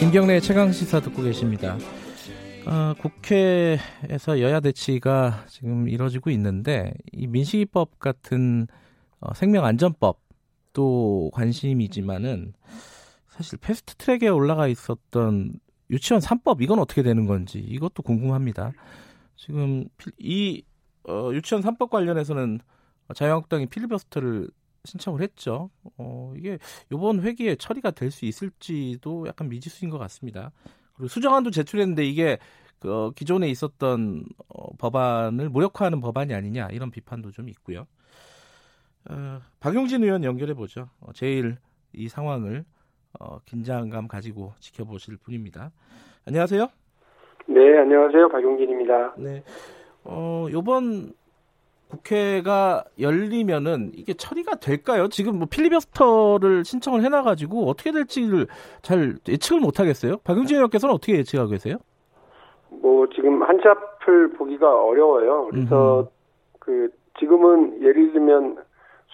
김경래의 최강 시사 듣고 계십니다. 어, 국회에서 여야 대치가 지금 이뤄지고 있는데 이 민식이법 같은 어, 생명안전법도 관심이지만은 사실 패스트 트랙에 올라가 있었던 유치원 3법 이건 어떻게 되는 건지 이것도 궁금합니다. 지금 이 어, 유치원 3법 관련해서는 자유한국당이 필리버스터를 신청을 했죠. 어, 이게 이번 회기에 처리가 될 수 있을지도 약간 미지수인 것 같습니다. 그리고 수정안도 제출했는데 이게 그 어, 기존에 있었던 어, 법안을 무력화하는 법안이 아니냐 이런 비판도 좀 있고요. 어, 박용진 의원 연결해 보죠. 어, 제일 이 상황을 어, 긴장감 가지고 지켜보실 분입니다. 안녕하세요. 네, 안녕하세요. 박용진입니다. 네. 어, 요번 국회가 열리면은 이게 처리가 될까요? 지금 뭐 필리버스터를 신청을 해놔가지고 어떻게 될지를 잘 예측을 못 하겠어요. 박용진 의원께서는 어떻게 예측하고 계세요? 뭐 지금 한치 앞을 보기가 어려워요. 그래서. 그 지금은 예를 들면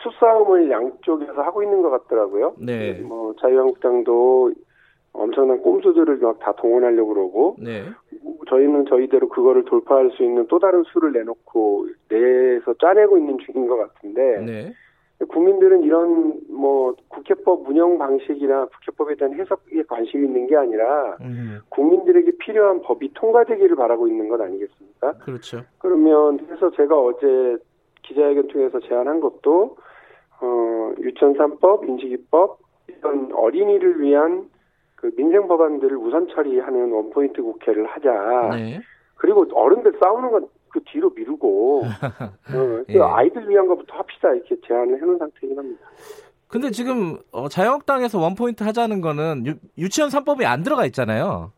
수싸움을 양쪽에서 하고 있는 것 같더라고요. 네. 뭐 자유한국당도 엄청난 꼼수들을 막 다 동원하려고 그러고 네. 저희는 저희대로 그거를 돌파할 수 있는 또 다른 수를 내놓고 내에서 짜내고 있는 중인 것 같은데 네. 국민들은 이런 뭐 국회법 운영 방식이나 국회법에 대한 해석에 관심이 있는 게 아니라 음. 국민들에게 필요한 법이 통과되기를 바라고 있는 것 아니겠습니까? 그렇죠. 그러면 그래서 제가 어제 기자회견 통해서 제안한 것도 어 유치원 3법, 인식이법 이런 어린이를 위한 그 민생 법안들을 우선 처리하는 원포인트 국회를 하자. 네. 그리고 어른들 싸우는 건 그 뒤로 미루고 어, 예. 아이들 위한 것부터 합시다 이렇게 제안을 해놓은 상태이긴 합니다. 근데 지금 어, 자유한국당에서 원포인트 하자는 거는 유, 치원 3법이 안 들어가 있잖아요.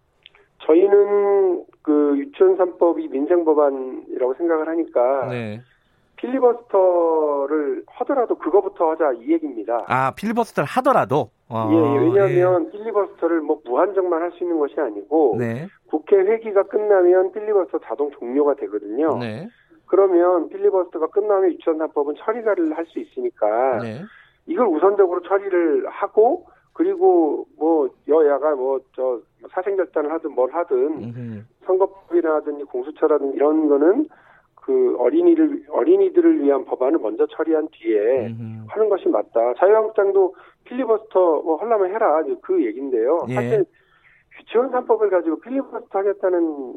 저희는 그 유치원 3법이 민생 법안이라고 생각을 하니까 네. 필리버스터를 하더라도 그거부터 하자 이 얘기입니다. 아 필리버스터를 하더라도 아, 예, 예, 왜냐하면 예. 필리버스터를 뭐 무한정만 할 수 있는 것이 아니고 네. 국회 회기가 끝나면 필리버스터 자동 종료가 되거든요. 네. 그러면 필리버스터가 끝나면 유치원 3법은 처리를 할 수 있으니까 네. 이걸 우선적으로 처리를 하고 그리고 뭐 여야가 뭐 저 사생결단을 하든 뭘 하든 음흠. 선거법이라든지 공수처라든 이런 거는 그 어린이를 어린이들을 위한 법안을 먼저 처리한 뒤에 음흠. 하는 것이 맞다. 자유한국당도 필리버스터 뭐 하려면 해라 그 얘긴데요. 예. 사실 유치원 3법을 가지고 필리버스터 하겠다는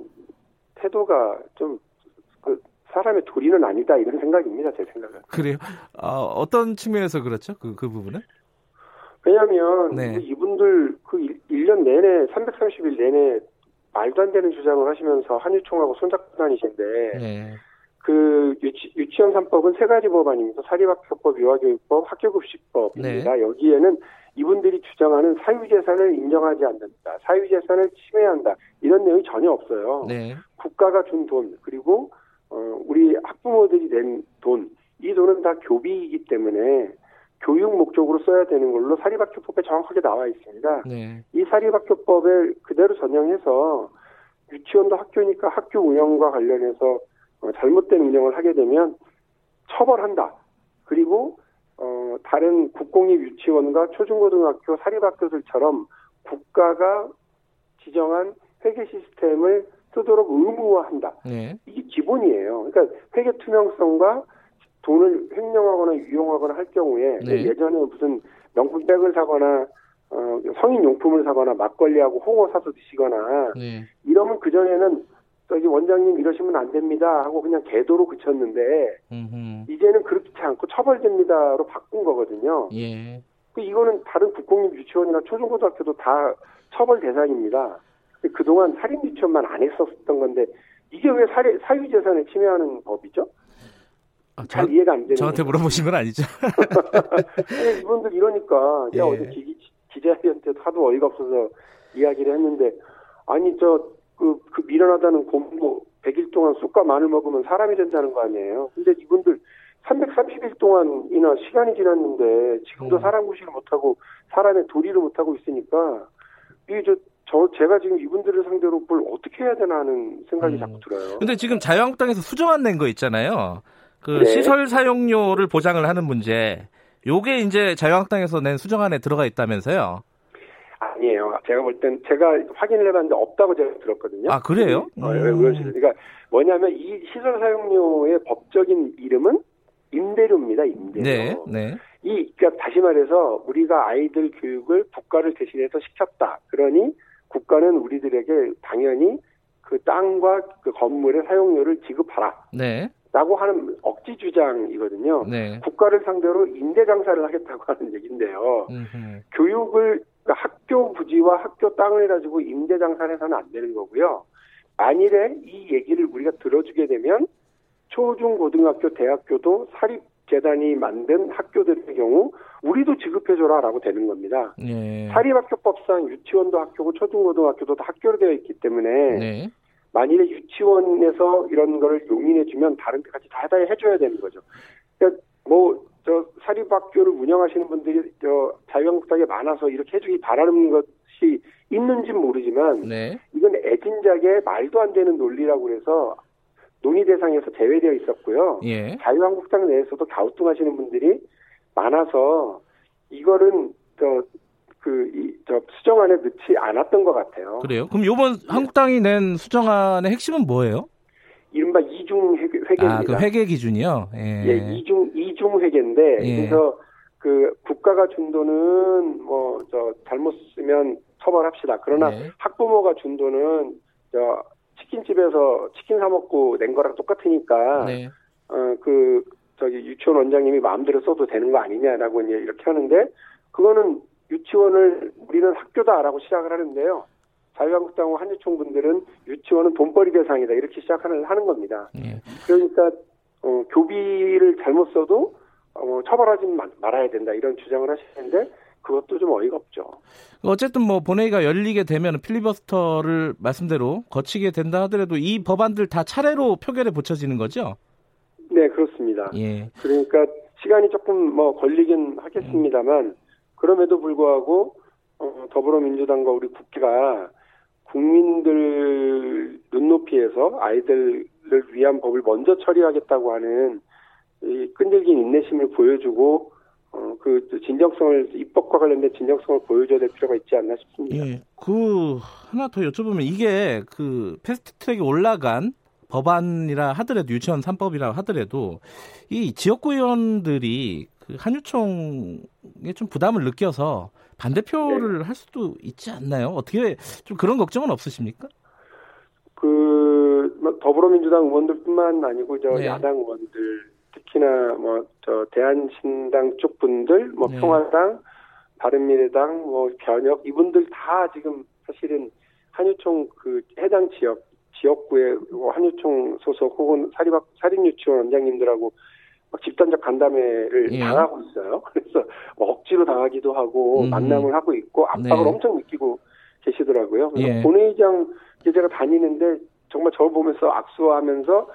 태도가 좀 그 사람의 도리는 아니다 이런 생각입니다. 제 생각은. 그래요? 어, 어떤 측면에서 그렇죠? 그, 그 부분은? 왜냐하면 네. 이분들 그 1년 내내 330일 내내 말도 안 되는 주장을 하시면서 한유총하고 손잡고 다니신데 네. 그 유치, 유치원 3법은 세 가지 법안입니다. 사립학교법, 유아교육법, 학교급식법입니다. 네. 여기에는 이분들이 주장하는 사유재산을 인정하지 않는다. 사유재산을 침해한다. 이런 내용이 전혀 없어요. 네. 국가가 준 돈, 그리고, 어, 우리 학부모들이 낸 돈, 이 돈은 다 교비이기 때문에 교육 목적으로 써야 되는 걸로 사립학교법에 정확하게 나와 있습니다. 네. 이 사립학교법을 그대로 전형해서 유치원도 학교니까 학교 운영과 관련해서 어, 잘못된 운영을 하게 되면 처벌한다. 그리고 어, 다른 국공립 유치원과 초중고등학교 사립학교들처럼 국가가 지정한 회계 시스템을 쓰도록 의무화한다. 네. 이게 기본이에요. 그러니까 회계 투명성과 돈을 횡령하거나 유용하거나 할 경우에 네. 예전에 무슨 명품백을 사거나 어, 성인 용품을 사거나 막걸리하고 홍어 사서 드시거나 네. 이러면 그 전에는 저기 원장님 이러시면 안 됩니다 하고 그냥 계도로 그쳤는데 음흠. 이제는 그렇지 않고 처벌됩니다로 바꾼 거거든요. 예. 그 이거는 다른 국공립 유치원이나 초중고등학교도 다 처벌 대상입니다. 그동안 살인 유치원만 안 했었던 건데 이게 왜 사례, 사유재산을 침해하는 법이죠? 아, 잘 저, 이해가 안 되는 저한테 물어보신 건 아니죠? 이분들 이러니까 예. 어제 기, 때 하도 어이가 없어서 이야기를 했는데 아니 저 그 그 미련하다는 곰도 100일 동안 쑥과 마늘 먹으면 사람이 된다는 거 아니에요. 근데 이분들 330일 동안이나 시간이 지났는데 지금도 음. 사람 구실을 못하고 사람의 도리를 못하고 있으니까 이게 저, 저 제가 지금 이분들을 상대로 뭘 어떻게 해야 되나 하는 생각이 음. 자꾸 들어요. 근데 지금 자유한국당에서 수정안 낸 거 있잖아요. 그 네. 시설 사용료를 보장을 하는 문제. 요게 이제 자유한국당에서 낸 수정안에 들어가 있다면서요? 아니에요. 제가 볼 땐 제가 확인을 해봤는데 없다고 제가 들었거든요. 아 그래요? 음. 어, 의원실. 그러니까 뭐냐면 이 시설 사용료의 법적인 이름은 임대료입니다. 임대료. 네. 네. 이 그러니까 다시 말해서 우리가 아이들 교육을 국가를 대신해서 시켰다. 그러니 국가는 우리들에게 당연히 그 땅과 그 건물의 사용료를 지급하라. 네. 라고 하는 억지 주장이거든요. 네. 국가를 상대로 임대 장사를 하겠다고 하는 얘기인데요. 음흠. 교육을 그러니까 학교 부지와 학교 땅을 가지고 임대 장사를 해서는 안 되는 거고요. 만일에 이 얘기를 우리가 들어주게 되면 초중 고등학교 대학교도 사립 재단이 만든 학교들의 경우 우리도 지급해줘라라고 되는 겁니다. 네. 사립학교법상 유치원도 학교고 초중고등학교도 다 학교로 되어 있기 때문에 네. 만일에 유치원에서 이런 거를 용인해주면 다른 데까지 다 해줘야 되는 거죠. 그러니까 뭐 저 사립학교를 운영하시는 분들이 저 자유한국당에 많아서 이렇게 해주기 바라는 것이 있는지 모르지만 네. 이건 애진작의 말도 안 되는 논리라고 해서 논의 대상에서 제외되어 있었고요. 예. 자유한국당 내에서도 갸우뚱하시는 분들이 많아서 이거는 저 그, 이, 저, 수정안에 넣지 않았던 것 같아요. 그래요? 그럼 요번 네. 한국당이 낸 수정안의 핵심은 뭐예요? 이른바 이중 회계입니다. 아, 그 회계 기준이요? 예. 예, 이중, 이중 회계인데, 예. 그래서 그 국가가 준 돈은 뭐, 저, 잘못 쓰면 처벌합시다. 그러나 예. 학부모가 준 돈은, 저, 치킨집에서 치킨 사 먹고 낸 거랑 똑같으니까 네. 어그 저기 유치원 원장님이 마음대로 써도 되는 거 아니냐라고 이제 이렇게 하는데 그거는 유치원을 우리는 학교다라고 시작을 하는데요. 자유한국당과 한유총 분들은 유치원은 돈벌이 대상이다 이렇게 시작하는 하는 겁니다. 네. 그러니까 어, 교비를 잘못 써도 어, 처벌하지 말아야 된다 이런 주장을 하시는데 그것도 좀 어이가 없죠. 어쨌든 뭐 본회의가 열리게 되면 필리버스터를 말씀대로 거치게 된다 하더라도 이 법안들 다 차례로 표결에 붙여지는 거죠? 네, 그렇습니다. 예. 그러니까 시간이 조금 뭐 걸리긴 하겠습니다만 음. 그럼에도 불구하고 어, 더불어민주당과 우리 국회가 국민들 눈높이에서 아이들을 위한 법을 먼저 처리하겠다고 하는 이 끈질긴 인내심을 보여주고 어, 그 진정성을 입법과 관련된 진정성을 보여줘야 될 필요가 있지 않나 싶습니다. 예, 그 하나 더 여쭤보면 이게 그 패스트트랙에 올라간 법안이라 하더라도 유치원 3법이라 하더라도 이 지역구 의원들이 그 한유총에 좀 부담을 느껴서 반대표를 네. 할 수도 있지 않나요? 어떻게 좀 그런 걱정은 없으십니까? 그뭐 더불어민주당 의원들뿐만 아니고 저 네. 야당 의원들 특히나 뭐 저 대한신당 쪽 분들, 뭐 네. 평화당, 바른미래당, 뭐 변혁 이분들 다 지금 사실은 한유총 그 해당 지역 지역구의 뭐 한유총 소속 혹은 사립학 사립유치원 원장님들하고 막 집단적 간담회를 예. 당하고 있어요. 그래서 뭐 억지로 당하기도 하고 음. 만남을 하고 있고 압박을 네. 엄청 느끼고 계시더라고요. 그래서 예. 본회의장 제가 다니는데 정말 저를 보면서 악수하면서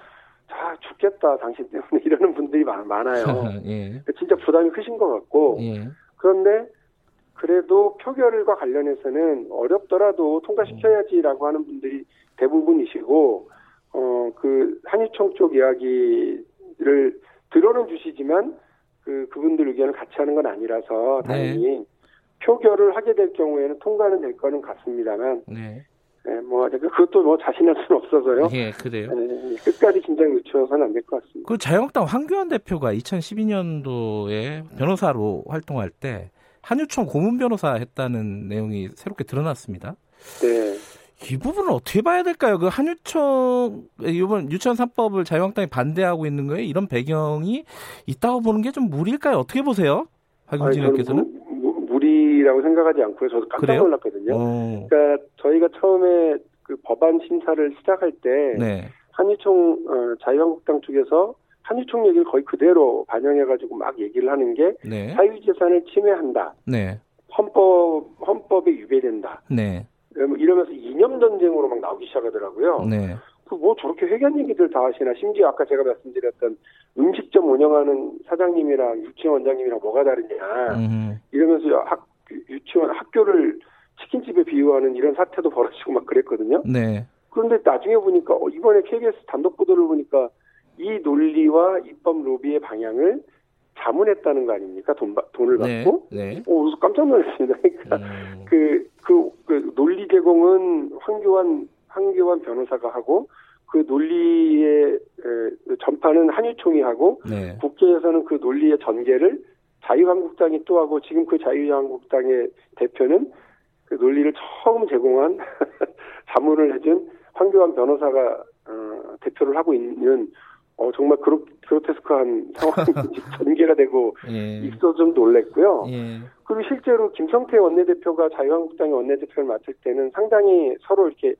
아 죽겠다 당신 때문에 이러는 분들이 많, 아요 예. 진짜 부담이 크신 것 같고 예. 그런데 그래도 표결과 관련해서는 어렵더라도 통과시켜야지라고 하는 분들이 대부분이시고 어 그 한유총 쪽 이야기를 들어는 주시지만 그 그분들 의견을 같이 하는 건 아니라서 당연히 네. 표결을 하게 될 경우에는 통과는 될 거는 같습니다만 네. 네, 뭐 그것도 뭐 자신할 수는 없어서요. 예, 그래요. 네, 끝까지 긴장 늦춰서는 안 될 것 같습니다. 그 자유한국당 황교안 대표가 2012년도에 변호사로 활동할 때 한유총 고문 변호사 했다는 내용이 새롭게 드러났습니다. 네. 이 부분은 어떻게 봐야 될까요? 그 한유총 이번 유치원 3법을 자유한국당이 반대하고 있는 거에 이런 배경이 있다고 보는 게 좀 무리일까요? 어떻게 보세요? 박용진 의원께서는? 무리라고 생각하지 않고요. 저도 깜짝 그래요? 놀랐거든요. 어. 그러니까 저희가 처음에 그 법안 심사를 시작할 때 네. 한유총 어, 자유한국당 쪽에서 한유총 얘기를 거의 그대로 반영해가지고 막 얘기를 하는 게 네. 사유재산을 침해한다. 네. 헌법 헌법에 위배된다. 네. 뭐 이러면서 이념 전쟁으로 막 나오기 시작하더라고요. 네. 그뭐 저렇게 회견 얘기들 다 하시나 심지어 아까 제가 말씀드렸던 음식점 운영하는 사장님이랑 유치원 원장님이랑 뭐가 다르냐 음. 이러면서 학 유치원 학교를 치킨집에 비유하는 이런 사태도 벌어지고 막 그랬거든요. 네. 그런데 나중에 보니까 어, 이번에 KBS 단독 보도를 보니까 이 논리와 입법 로비의 방향을 자문했다는 거 아닙니까? 돈, 돈을 네, 받고? 네. 네. 오, 깜짝 놀랐습니다. 그러니까 음. 그, 그, 그 논리 제공은 황교안, 황교안 변호사가 하고 그 논리의 에, 전파는 한유총이 하고 네. 국회에서는 그 논리의 전개를 자유한국당이 또 하고 지금 그 자유한국당의 대표는 그 논리를 처음 제공한 자문을 해준 황교안 변호사가 어, 대표를 하고 있는 어, 정말 그로, 그로테스크한 상황이 전개가 되고 예. 있어 좀 놀랬고요. 예. 그리고 실제로 김성태 원내대표가 자유한국당의 원내대표를 맡을 때는 상당히 서로 이렇게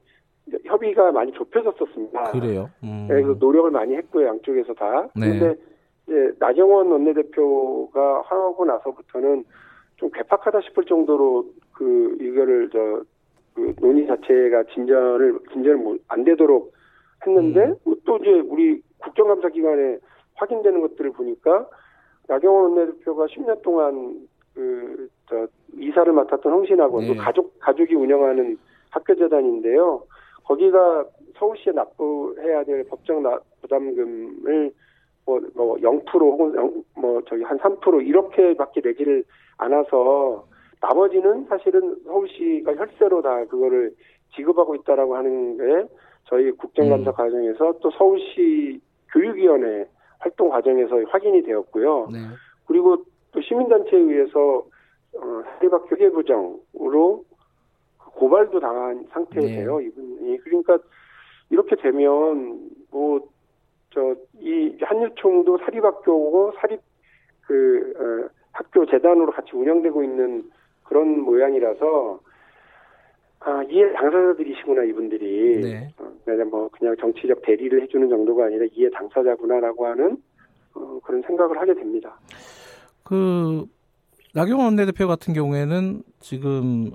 협의가 많이 좁혀졌었습니다. 그래요? 음. 네, 그래서 노력을 많이 했고요, 양쪽에서 다. 네. 그런데 이제 나경원 원내대표가 하고 나서부터는 좀 괴팍하다 싶을 정도로 그 이거를 저 그 논의 자체가 진전을 진전을 안 되도록 했는데 음. 또 이제 우리 국정감사 기간에 확인되는 것들을 보니까 나경원 원내대표가 10년 동안 그 저 이사를 맡았던 홍신학원 네. 또 가족 가족이 운영하는 학교재단인데요. 거기가 서울시에 납부해야 될 법정 나, 부담금을 뭐, 뭐 0% 혹은 0, 뭐 저기 한 3% 이렇게밖에 내지를 않아서 나머지는 사실은 서울시가 혈세로 다 그거를 지급하고 있다라고 하는 게 저희 국정감사 음. 과정에서 또 서울시 교육위원회 활동 과정에서 확인이 되었고요. 네. 그리고 또 시민단체에 의해서 어, 사립학 교계부정으로 고발도 당한 상태예요. 네. 이분이 그러니까 이렇게 되면 뭐 저 이 한유총도 사립학교고 사립 그 어, 학교 재단으로 같이 운영되고 있는 그런 모양이라서 아, 이해 당사자들이시구나 이분들이 네. 어, 그냥 뭐 그냥 정치적 대리를 해주는 정도가 아니라 이해 당사자구나라고 하는 어, 그런 생각을 하게 됩니다. 그 나경원 원내대표 같은 경우에는 지금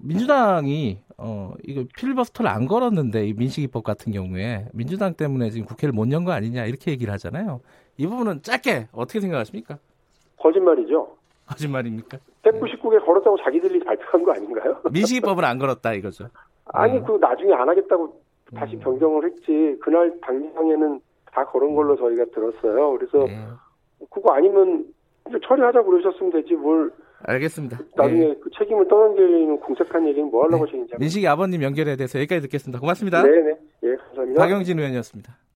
민주당이 어 이거 필버스터를 안 걸었는데 이 민식이법 같은 경우에 민주당 때문에 지금 국회를 못 연 거 아니냐 이렇게 얘기를 하잖아요. 이 부분은 짧게 어떻게 생각하십니까? 거짓말이죠. 거짓말입니까? 199개 걸었다고 자기들이 발표한 거 아닌가요? 민식이법은 안 걸었다 이거죠. 아니 음. 그 나중에 안 하겠다고 다시 음. 변경을 했지. 그날 당장에는 다 걸은 걸로 저희가 들었어요. 그래서 네. 그거 아니면 처리하자 고 그러셨으면 되지 뭘. 알겠습니다. 나중에 네. 그 책임을 떠넘기는 공색한 얘기는 뭐 하려고 네. 책임자. 민식이 아버님 연결에 대해서 여기까지 듣겠습니다. 고맙습니다. 네네. 예, 감사합니다. 박영진 의원이었습니다.